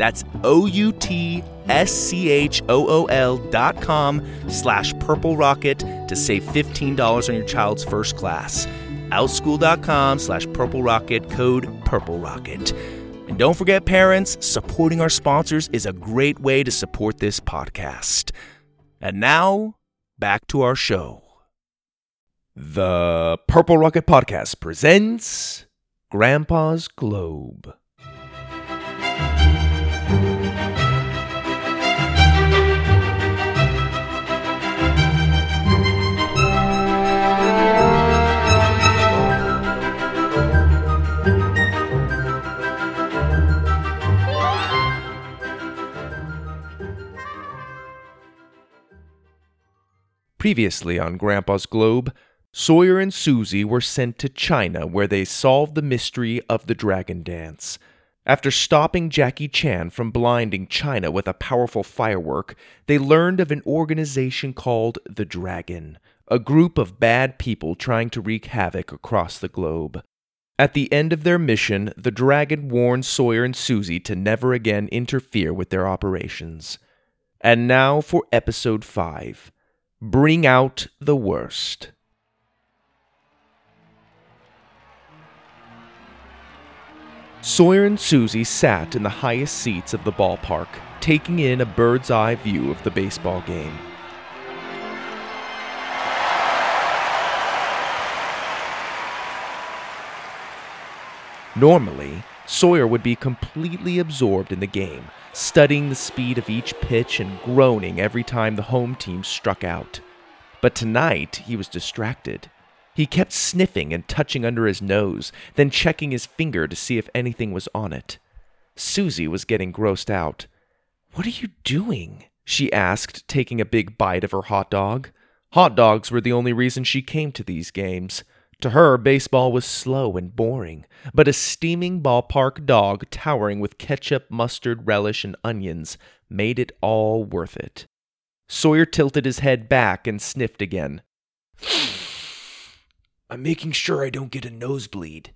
That's O-U-T-S-C-H-O-O-L dot com slash purple rocket to save $15 on your child's first class. Outschool.com slash purple rocket, code purple rocket. And don't forget, parents, supporting our sponsors is a great way to support this podcast. And now, back to our show. The Purple Rocket Podcast presents Grandpa's Globe. Previously on Grandpa's Globe, Sawyer and Suzie were sent to China where they solved the mystery of the dragon dance. After stopping Jackie Chan from blinding China with a powerful firework, they learned of an organization called the Dragon, a group of bad people trying to wreak havoc across the globe. At the end of their mission, the Dragon warned Sawyer and Suzie to never again interfere with their operations. And now for episode 5 Bring out the Wurst. Sawyer and Suzie sat in the highest seats of the ballpark, taking in a bird's eye view of the baseball game. Normally, Sawyer would be completely absorbed in the game, studying the speed of each pitch and groaning every time the home team struck out. But tonight, he was distracted. He kept sniffing and touching under his nose, then checking his finger to see if anything was on it. Suzie was getting grossed out. What are you doing? she asked, taking a big bite of her hot dog. Hot dogs were the only reason she came to these games. To her, baseball was slow and boring, but a steaming ballpark dog towering with ketchup, mustard, relish, and onions made it all worth it. Sawyer tilted his head back and sniffed again. I'm making sure I don't get a nosebleed.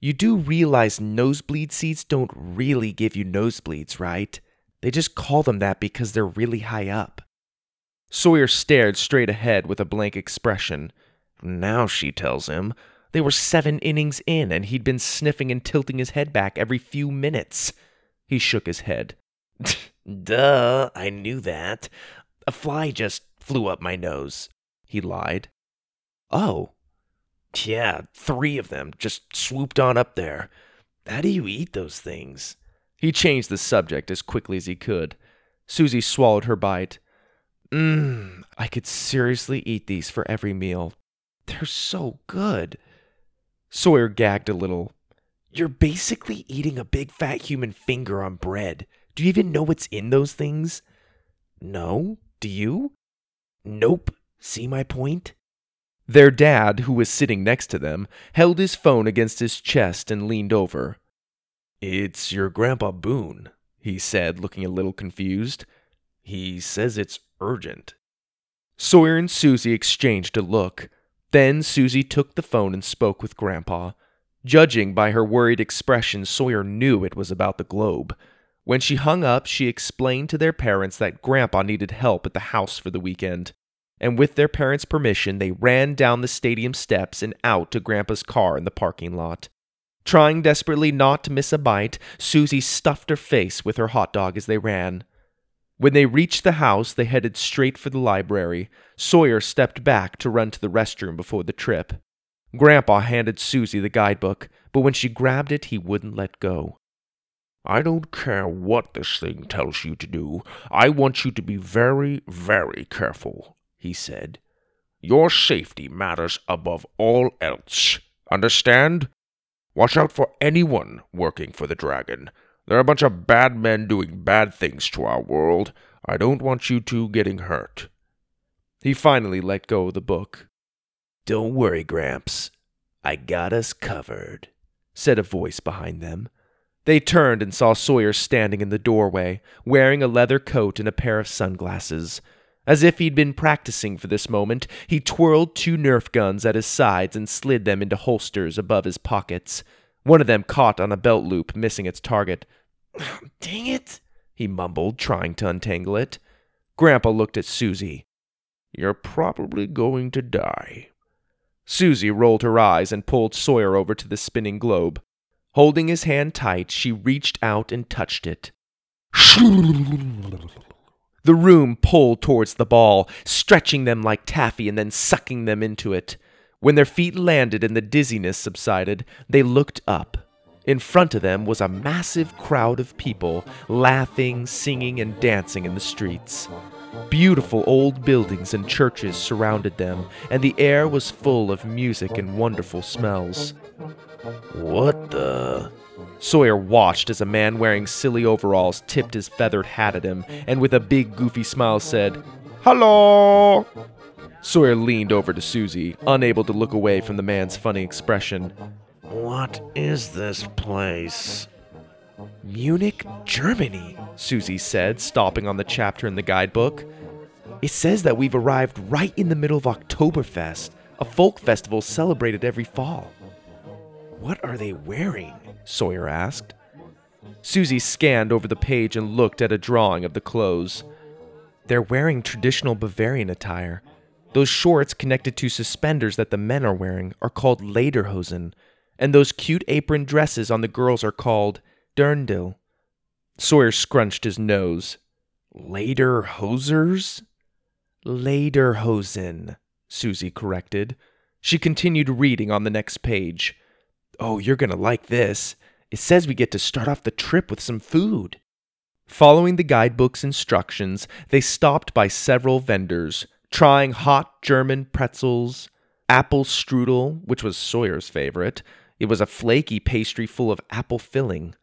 You do realize nosebleed seats don't really give you nosebleeds, right? They just call them that because they're really high up. Sawyer stared straight ahead with a blank expression. Now, she tells him, they were seven innings in and he'd been sniffing and tilting his head back every few minutes. He shook his head. Duh, I knew that. A fly just flew up my nose, he lied. Oh. Yeah, three of them just swooped on up there. How do you eat those things? He changed the subject as quickly as he could. Suzie swallowed her bite. Mmm, I could seriously eat these for every meal. They're so good. Sawyer gagged a little. You're basically eating a big fat human finger on bread. Do you even know what's in those things? No. Do you? Nope. See my point? Their dad, who was sitting next to them, held his phone against his chest and leaned over. It's your Grandpa Boone, he said, looking a little confused. He says it's urgent. Sawyer and Suzie exchanged a look. Then Suzie took the phone and spoke with Grandpa. Judging by her worried expression, Sawyer knew it was about the globe. When she hung up, she explained to their parents that Grandpa needed help at the house for the weekend and with their parents' permission, they ran down the stadium steps and out to Grandpa's car in the parking lot. Trying desperately not to miss a bite, Suzie stuffed her face with her hot dog as they ran. When they reached the house, they headed straight for the library. Sawyer stepped back to run to the restroom before the trip. Grandpa handed Suzie the guidebook, but when she grabbed it, he wouldn't let go. I don't care what this thing tells you to do. I want you to be very, very careful he said. Your safety matters above all else. Understand? Watch out for anyone working for the dragon. They're a bunch of bad men doing bad things to our world. I don't want you two getting hurt. He finally let go of the book. Don't worry, Gramps. I got us covered, said a voice behind them. They turned and saw Sawyer standing in the doorway, wearing a leather coat and a pair of sunglasses. As if he'd been practicing for this moment, he twirled two Nerf guns at his sides and slid them into holsters above his pockets. One of them caught on a belt loop, missing its target. Dang it, he mumbled, trying to untangle it. Grandpa looked at Suzie. You're probably going to die. Suzie rolled her eyes and pulled Sawyer over to the spinning globe. Holding his hand tight, she reached out and touched it. The room pulled towards the ball, stretching them like taffy and then sucking them into it. When their feet landed and the dizziness subsided, they looked up. In front of them was a massive crowd of people, laughing, singing, and dancing in the streets. Beautiful old buildings and churches surrounded them, and the air was full of music and wonderful smells. What the? Sawyer watched as a man wearing silly overalls tipped his feathered hat at him and with a big goofy smile said, Hello! Sawyer leaned over to Suzie, unable to look away from the man's funny expression. What is this place? Munich, Germany, Suzie said, stopping on the chapter in the guidebook. It says that we've arrived right in the middle of Oktoberfest, a folk festival celebrated every fall. What are they wearing? Sawyer asked. Suzie scanned over the page and looked at a drawing of the clothes. They're wearing traditional Bavarian attire. Those shorts connected to suspenders that the men are wearing are called lederhosen, and those cute apron dresses on the girls are called dirndl. Sawyer scrunched his nose. Lederhosers? Lederhosen, Suzie corrected. She continued reading on the next page. Oh, you're going to like this. It says we get to start off the trip with some food. Following the guidebook's instructions, they stopped by several vendors, trying hot German pretzels, apple strudel, which was Sawyer's favorite. It was a flaky pastry full of apple filling.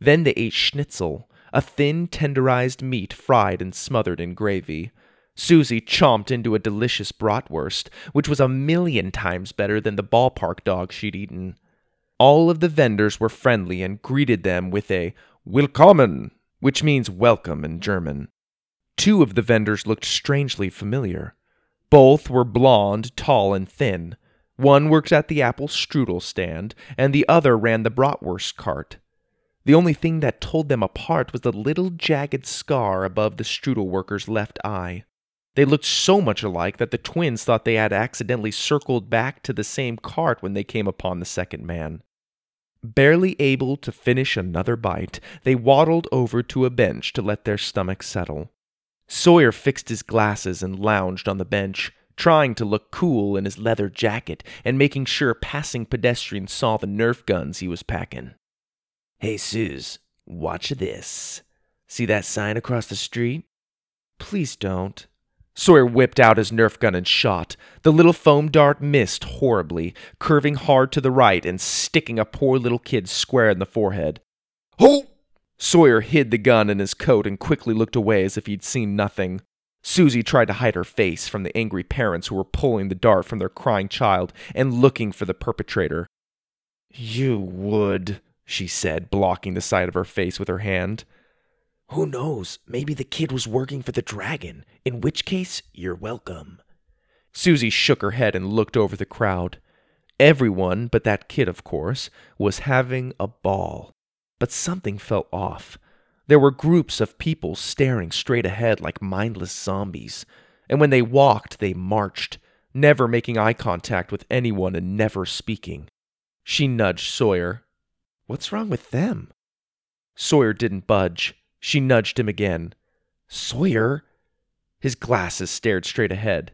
Then they ate schnitzel, a thin, tenderized meat fried and smothered in gravy. Suzie chomped into a delicious bratwurst, which was a million times better than the ballpark dog she'd eaten. All of the vendors were friendly and greeted them with a Willkommen, which means welcome in German. Two of the vendors looked strangely familiar. Both were blond, tall, and thin. One worked at the apple strudel stand, and the other ran the bratwurst cart. The only thing that told them apart was the little jagged scar above the strudel worker's left eye. They looked so much alike that the twins thought they had accidentally circled back to the same cart when they came upon the second man. Barely able to finish another bite, they waddled over to a bench to let their stomachs settle. Sawyer fixed his glasses and lounged on the bench, trying to look cool in his leather jacket and making sure passing pedestrians saw the Nerf guns he was packing. Hey, Suze, watch this. See that sign across the street? Please don't. Sawyer whipped out his Nerf gun and shot. The little foam dart missed horribly, curving hard to the right and sticking a poor little kid square in the forehead. Ho! Sawyer hid the gun in his coat and quickly looked away as if he'd seen nothing. Suzie tried to hide her face from the angry parents who were pulling the dart from their crying child and looking for the perpetrator. You would, she said, blocking the side of her face with her hand. Who knows? Maybe the kid was working for the dragon, in which case, you're welcome. Suzie shook her head and looked over the crowd. Everyone, but that kid, of course, was having a ball. But something felt off. There were groups of people staring straight ahead like mindless zombies, and when they walked, they marched, never making eye contact with anyone and never speaking. She nudged Sawyer. What's wrong with them? Sawyer didn't budge. She nudged him again. Sawyer? His glasses stared straight ahead.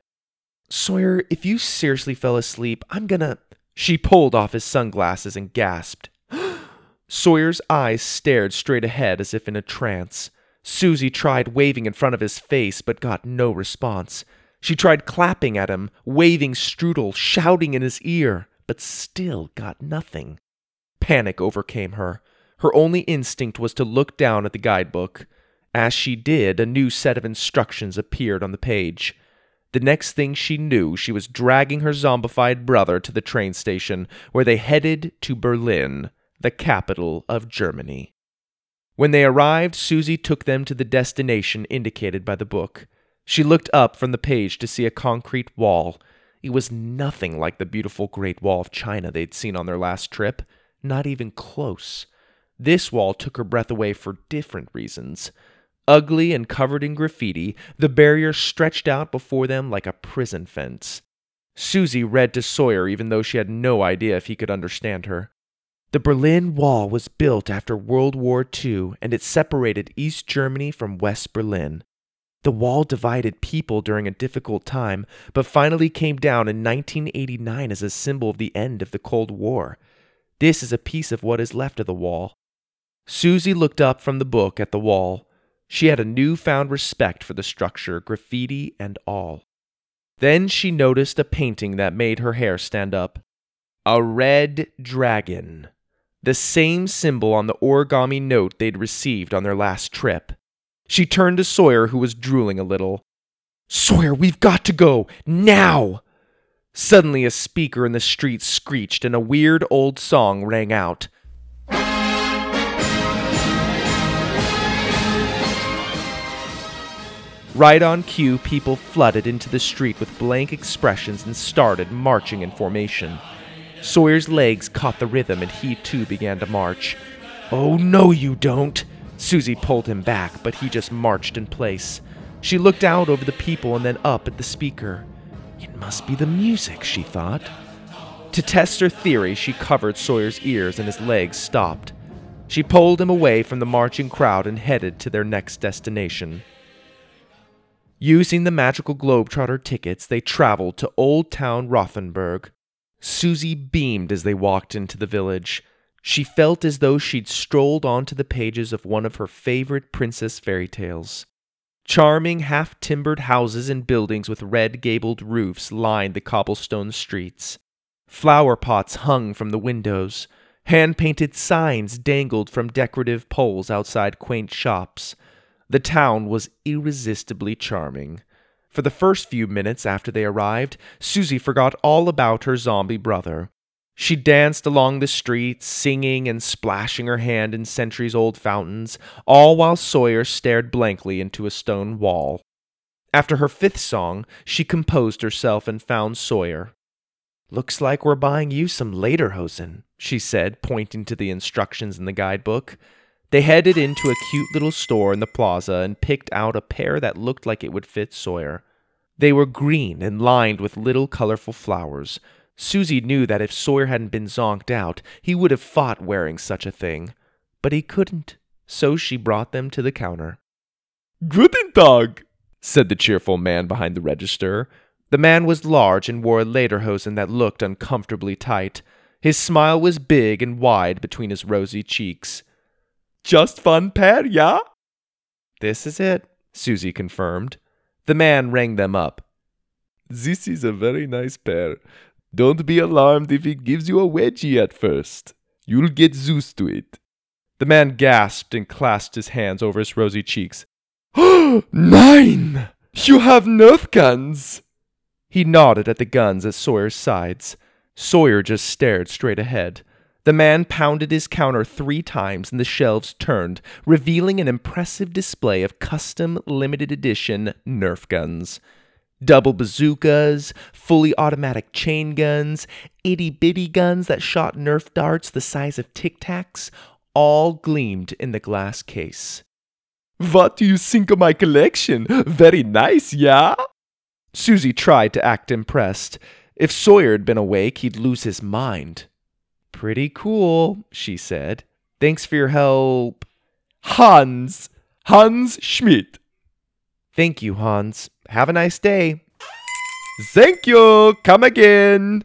Sawyer, if you seriously fell asleep, I'm gonna. She pulled off his sunglasses and gasped. Sawyer's eyes stared straight ahead as if in a trance. Suzie tried waving in front of his face but got no response. She tried clapping at him, waving strudel, shouting in his ear, but still got nothing. Panic overcame her. Her only instinct was to look down at the guidebook. As she did, a new set of instructions appeared on the page. The next thing she knew, she was dragging her zombified brother to the train station, where they headed to Berlin the capital of Germany. When they arrived, Suzie took them to the destination indicated by the book. She looked up from the page to see a concrete wall. It was nothing like the beautiful Great Wall of China they'd seen on their last trip, not even close. This wall took her breath away for different reasons. Ugly and covered in graffiti, the barrier stretched out before them like a prison fence. Suzie read to Sawyer even though she had no idea if he could understand her. The Berlin Wall was built after World War II and it separated East Germany from West Berlin. The wall divided people during a difficult time, but finally came down in 1989 as a symbol of the end of the Cold War. This is a piece of what is left of the wall. Suzie looked up from the book at the wall. She had a newfound respect for the structure, graffiti and all. Then she noticed a painting that made her hair stand up. A red dragon the same symbol on the origami note they'd received on their last trip. She turned to Sawyer, who was drooling a little. Sawyer, we've got to go! Now! Suddenly, a speaker in the street screeched and a weird old song rang out. Right on cue, people flooded into the street with blank expressions and started marching in formation. Sawyer's legs caught the rhythm and he too began to march. Oh, no, you don't! Suzie pulled him back, but he just marched in place. She looked out over the people and then up at the speaker. It must be the music, she thought. To test her theory, she covered Sawyer's ears and his legs stopped. She pulled him away from the marching crowd and headed to their next destination. Using the magical Globetrotter tickets, they traveled to Old Town Rothenburg, Suzie beamed as they walked into the village. She felt as though she'd strolled onto the pages of one of her favorite princess fairy tales. Charming, half timbered houses and buildings with red gabled roofs lined the cobblestone streets. Flower pots hung from the windows. Hand painted signs dangled from decorative poles outside quaint shops. The town was irresistibly charming. For the first few minutes after they arrived, Suzie forgot all about her zombie brother. She danced along the streets, singing and splashing her hand in centuries old fountains, all while Sawyer stared blankly into a stone wall. After her fifth song, she composed herself and found Sawyer. Looks like we're buying you some Lederhosen, she said, pointing to the instructions in the guidebook. They headed into a cute little store in the plaza and picked out a pair that looked like it would fit Sawyer. They were green and lined with little colorful flowers. Suzie knew that if Sawyer hadn't been zonked out, he would have fought wearing such a thing. But he couldn't, so she brought them to the counter. Guten Tag, said the cheerful man behind the register. The man was large and wore a lederhosen that looked uncomfortably tight. His smile was big and wide between his rosy cheeks. Just fun pair, yeah? This is it, Suzie confirmed. The man rang them up. This is a very nice pair. Don't be alarmed if it gives you a wedgie at first. You'll get used to it. The man gasped and clasped his hands over his rosy cheeks. Nein! You have Nerf guns! He nodded at the guns at Sawyer's sides. Sawyer just stared straight ahead. The man pounded his counter three times and the shelves turned, revealing an impressive display of custom limited edition Nerf guns. Double bazookas, fully automatic chain guns, itty bitty guns that shot Nerf darts the size of tic tacs, all gleamed in the glass case. What do you think of my collection? Very nice, yeah? Suzie tried to act impressed. If Sawyer had been awake, he'd lose his mind. Pretty cool, she said. Thanks for your help. Hans. Hans Schmidt. Thank you, Hans. Have a nice day. Thank you. Come again.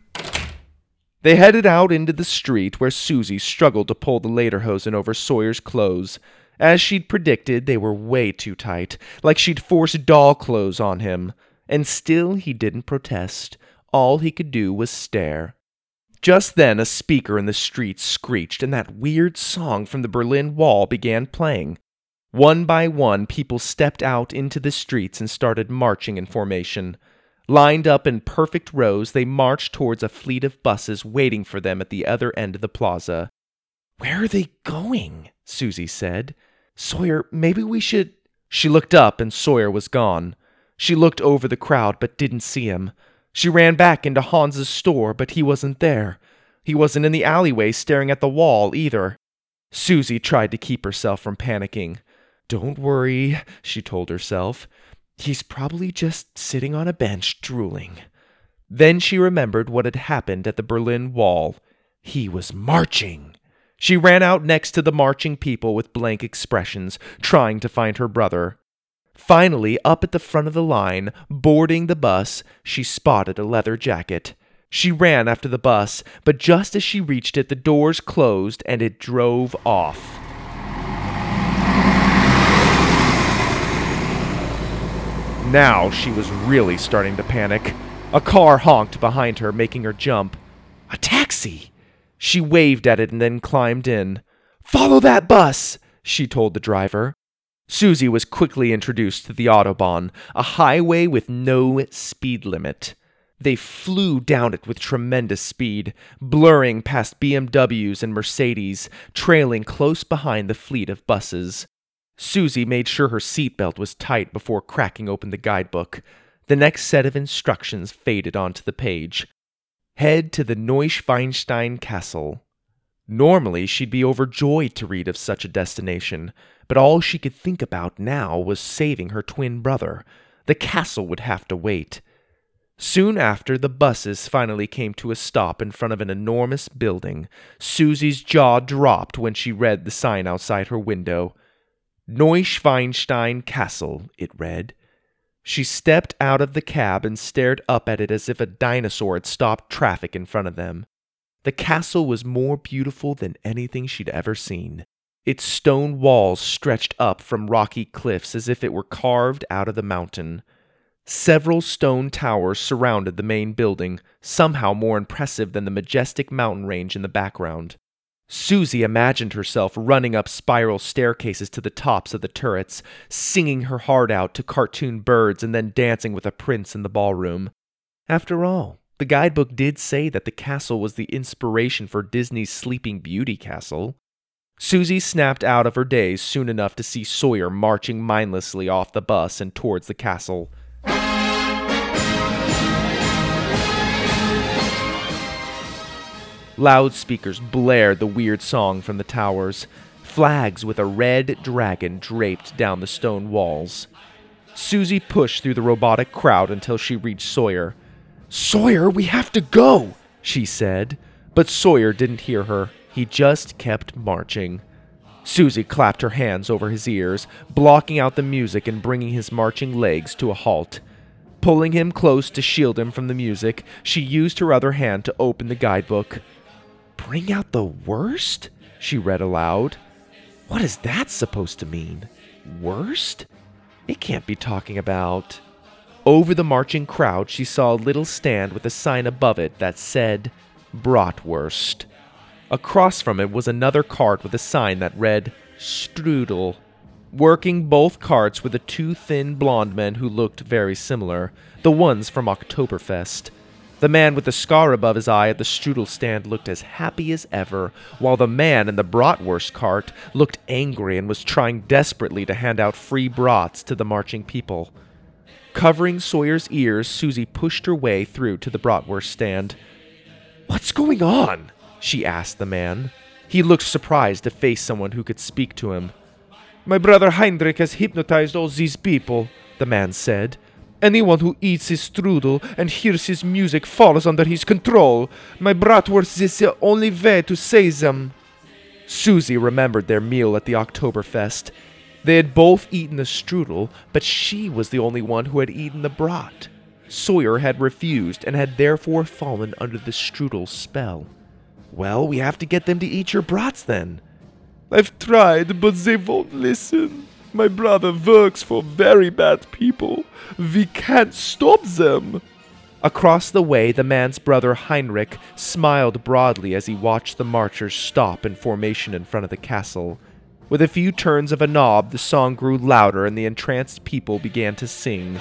They headed out into the street where Suzie struggled to pull the lederhosen over Sawyer's clothes. As she'd predicted, they were way too tight, like she'd forced doll clothes on him. And still he didn't protest. All he could do was stare. Just then, a speaker in the street screeched, and that weird song from the Berlin Wall began playing. One by one, people stepped out into the streets and started marching in formation. Lined up in perfect rows, they marched towards a fleet of buses waiting for them at the other end of the plaza. Where are they going? Suzie said. Sawyer, maybe we should. She looked up, and Sawyer was gone. She looked over the crowd, but didn't see him. She ran back into Hans's store, but he wasn't there. He wasn't in the alleyway staring at the wall either. Suzie tried to keep herself from panicking. Don't worry, she told herself. He's probably just sitting on a bench drooling. Then she remembered what had happened at the Berlin Wall. He was marching. She ran out next to the marching people with blank expressions, trying to find her brother. Finally, up at the front of the line, boarding the bus, she spotted a leather jacket. She ran after the bus, but just as she reached it, the doors closed and it drove off. Now she was really starting to panic. A car honked behind her, making her jump. A taxi! She waved at it and then climbed in. Follow that bus, she told the driver. Suzie was quickly introduced to the Autobahn, a highway with no speed limit. They flew down it with tremendous speed, blurring past BMWs and Mercedes, trailing close behind the fleet of buses. Suzie made sure her seatbelt was tight before cracking open the guidebook. The next set of instructions faded onto the page. Head to the Neuschwanstein Castle. Normally, she'd be overjoyed to read of such a destination, but all she could think about now was saving her twin brother. The castle would have to wait. Soon after, the buses finally came to a stop in front of an enormous building. Suzie's jaw dropped when she read the sign outside her window. Neuschwanstein Castle, it read. She stepped out of the cab and stared up at it as if a dinosaur had stopped traffic in front of them. The castle was more beautiful than anything she'd ever seen. Its stone walls stretched up from rocky cliffs as if it were carved out of the mountain. Several stone towers surrounded the main building, somehow more impressive than the majestic mountain range in the background. Suzie imagined herself running up spiral staircases to the tops of the turrets, singing her heart out to cartoon birds and then dancing with a prince in the ballroom. After all, the guidebook did say that the castle was the inspiration for Disney's Sleeping Beauty castle. Suzie snapped out of her daze soon enough to see Sawyer marching mindlessly off the bus and towards the castle. Loudspeakers blared the weird song from the towers. Flags with a red dragon draped down the stone walls. Suzie pushed through the robotic crowd until she reached Sawyer. Sawyer, we have to go, she said. But Sawyer didn't hear her. He just kept marching. Suzie clapped her hands over his ears, blocking out the music and bringing his marching legs to a halt. Pulling him close to shield him from the music, she used her other hand to open the guidebook. Bring out the worst? She read aloud. What is that supposed to mean? Worst? It can't be talking about. Over the marching crowd, she saw a little stand with a sign above it that said, Bratwurst. Across from it was another cart with a sign that read, Strudel. Working both carts were the two thin blonde men who looked very similar, the ones from Oktoberfest. The man with the scar above his eye at the strudel stand looked as happy as ever, while the man in the bratwurst cart looked angry and was trying desperately to hand out free brats to the marching people. Covering Sawyer's ears, Suzie pushed her way through to the bratwurst stand. What's going on? she asked the man. He looked surprised to face someone who could speak to him. My brother Heinrich has hypnotized all these people, the man said. Anyone who eats his strudel and hears his music falls under his control. My bratwurst is the only way to save them. Suzie remembered their meal at the Oktoberfest. They had both eaten the strudel, but she was the only one who had eaten the brat. Sawyer had refused and had therefore fallen under the strudel's spell. Well, we have to get them to eat your brats then. I've tried, but they won't listen. My brother works for very bad people. We can't stop them. Across the way, the man's brother Heinrich smiled broadly as he watched the marchers stop in formation in front of the castle. With a few turns of a knob, the song grew louder and the entranced people began to sing.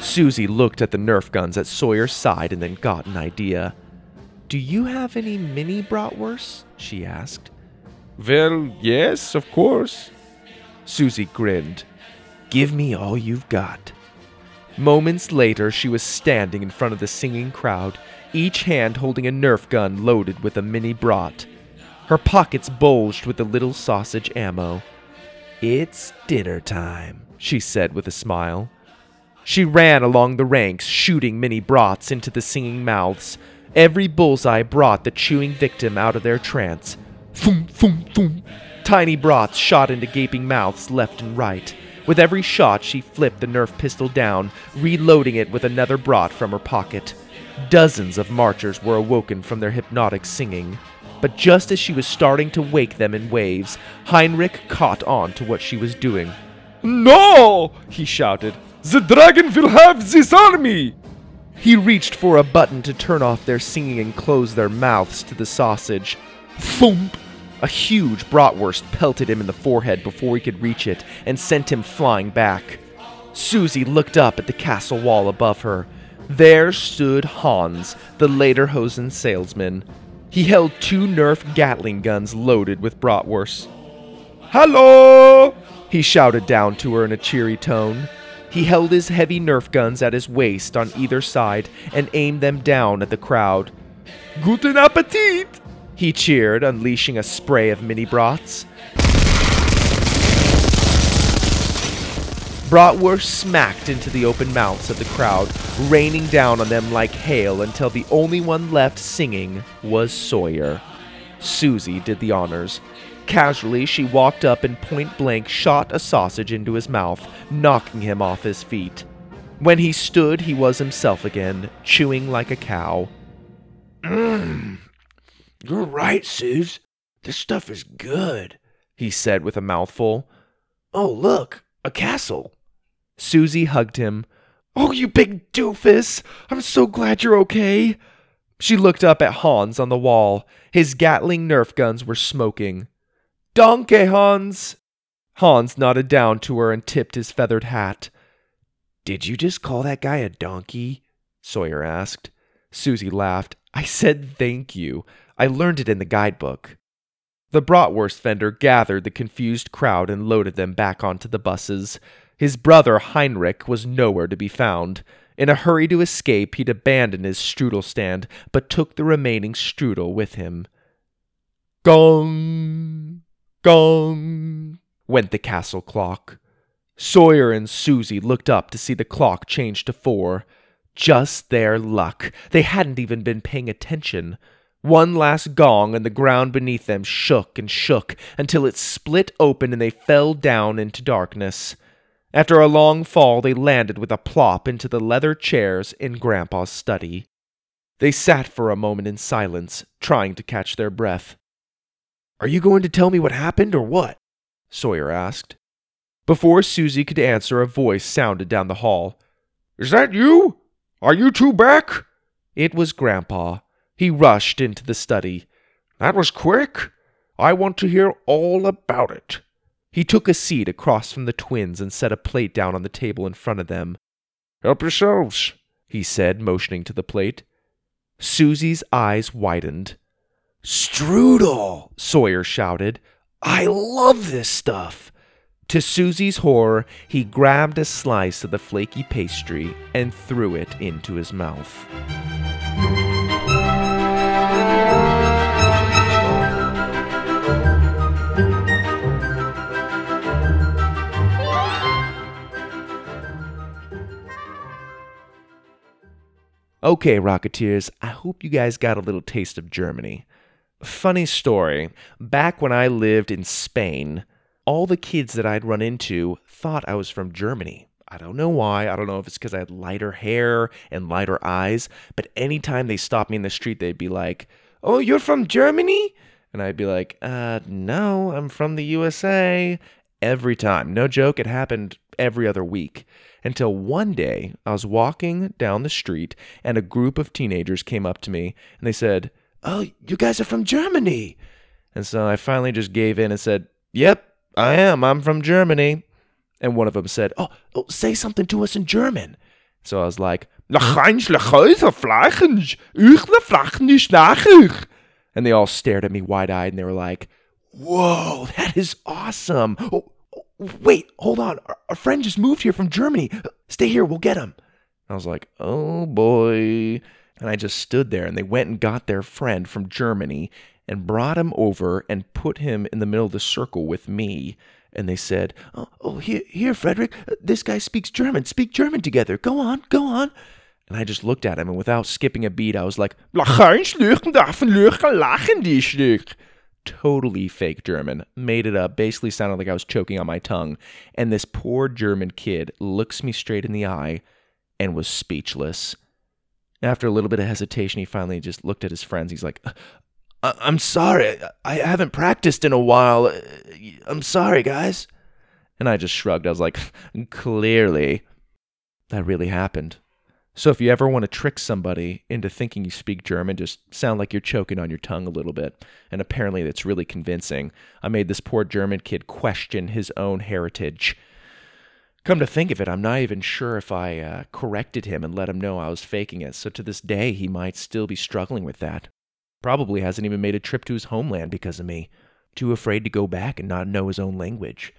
Suzie looked at the Nerf guns at Sawyer's side and then got an idea. Do you have any mini bratwursts? she asked. Well, yes, of course. Suzie grinned. Give me all you've got. Moments later, she was standing in front of the singing crowd, each hand holding a Nerf gun loaded with a mini brat. Her pockets bulged with the little sausage ammo. It's dinner time, she said with a smile. She ran along the ranks, shooting mini brats into the singing mouths. Every bullseye brought the chewing victim out of their trance. Thum, thum, thum. Tiny brats shot into gaping mouths left and right. With every shot, she flipped the Nerf pistol down, reloading it with another brat from her pocket. Dozens of marchers were awoken from their hypnotic singing. But just as she was starting to wake them in waves, Heinrich caught on to what she was doing. No! he shouted. The dragon will have this army! He reached for a button to turn off their singing and close their mouths to the sausage. Thump! A huge bratwurst pelted him in the forehead before he could reach it and sent him flying back. Suzie looked up at the castle wall above her. There stood Hans, the Lederhosen salesman. He held two Nerf Gatling guns loaded with bratwursts. Hello! He shouted down to her in a cheery tone. He held his heavy Nerf guns at his waist on either side and aimed them down at the crowd. Guten Appetit! He cheered, unleashing a spray of mini brats. Bratwurst smacked into the open mouths of the crowd, raining down on them like hail until the only one left singing was Sawyer. Suzie did the honors, Casually, she walked up and point blank shot a sausage into his mouth, knocking him off his feet. When he stood, he was himself again, chewing like a cow. Mmm. You're right, Suze. This stuff is good, he said with a mouthful. Oh, look, a castle. Suzie hugged him. Oh, you big doofus! I'm so glad you're okay. She looked up at Hans on the wall. His Gatling Nerf guns were smoking. Danke, Hans! Hans nodded down to her and tipped his feathered hat. Did you just call that guy a donkey? Sawyer asked. Suzie laughed. I said thank you. I learned it in the guidebook. The bratwurst vendor gathered the confused crowd and loaded them back onto the buses. His brother Heinrich was nowhere to be found. In a hurry to escape, he'd abandoned his strudel stand, but took the remaining strudel with him. Gong! Gong! went the castle clock. Sawyer and Suzie looked up to see the clock change to four. Just their luck. They hadn't even been paying attention. One last gong, and the ground beneath them shook and shook until it split open and they fell down into darkness. After a long fall, they landed with a plop into the leather chairs in Grandpa's study. They sat for a moment in silence, trying to catch their breath. Are you going to tell me what happened or what? Sawyer asked. Before Suzie could answer, a voice sounded down the hall. Is that you? Are you two back? It was Grandpa. He rushed into the study. That was quick. I want to hear all about it. He took a seat across from the twins and set a plate down on the table in front of them. Help yourselves, he said, motioning to the plate. Suzie's eyes widened. Strudel, Sawyer shouted. I love this stuff. To Suzie's horror, he grabbed a slice of the flaky pastry and threw it into his mouth. Okay, Rocketeers, I hope you guys got a little taste of Germany. Funny story back when I lived in Spain, all the kids that I'd run into thought I was from Germany. I don't know why. I don't know if it's because I had lighter hair and lighter eyes, but anytime they stopped me in the street, they'd be like, Oh, you're from Germany? And I'd be like, Uh, no, I'm from the USA. Every time. No joke, it happened every other week. Until one day, I was walking down the street and a group of teenagers came up to me and they said, Oh, you guys are from Germany. And so I finally just gave in and said, Yep, I am. I'm from Germany. And one of them said, Oh, oh say something to us in German. So I was like, and they all stared at me wide eyed and they were like, Whoa, that is awesome. Oh, wait, hold on. Our, friend just moved here from Germany. Stay here, we'll get him. I was like, oh boy. And I just stood there and they went and got their friend from Germany and brought him over and put him in the middle of the circle with me. And they said, Oh, oh here, here, Frederick, uh, this guy speaks German. Speak German together. Go on, go on. And I just looked at him, and without skipping a beat, I was like, totally fake German, made it up, basically sounded like I was choking on my tongue. And this poor German kid looks me straight in the eye and was speechless. After a little bit of hesitation, he finally just looked at his friends. He's like, I- I'm sorry. I haven't practiced in a while. Uh, I'm sorry, guys. And I just shrugged. I was like, clearly, that really happened. So if you ever want to trick somebody into thinking you speak German, just sound like you're choking on your tongue a little bit. And apparently that's really convincing. I made this poor German kid question his own heritage. Come to think of it, I'm not even sure if I uh, corrected him and let him know I was faking it. So to this day, he might still be struggling with that. Probably hasn't even made a trip to his homeland because of me. Too afraid to go back and not know his own language.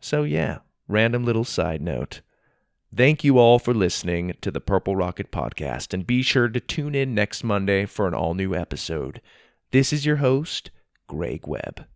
So yeah, random little side note. Thank you all for listening to the Purple Rocket Podcast, and be sure to tune in next Monday for an all new episode. This is your host, Greg Webb.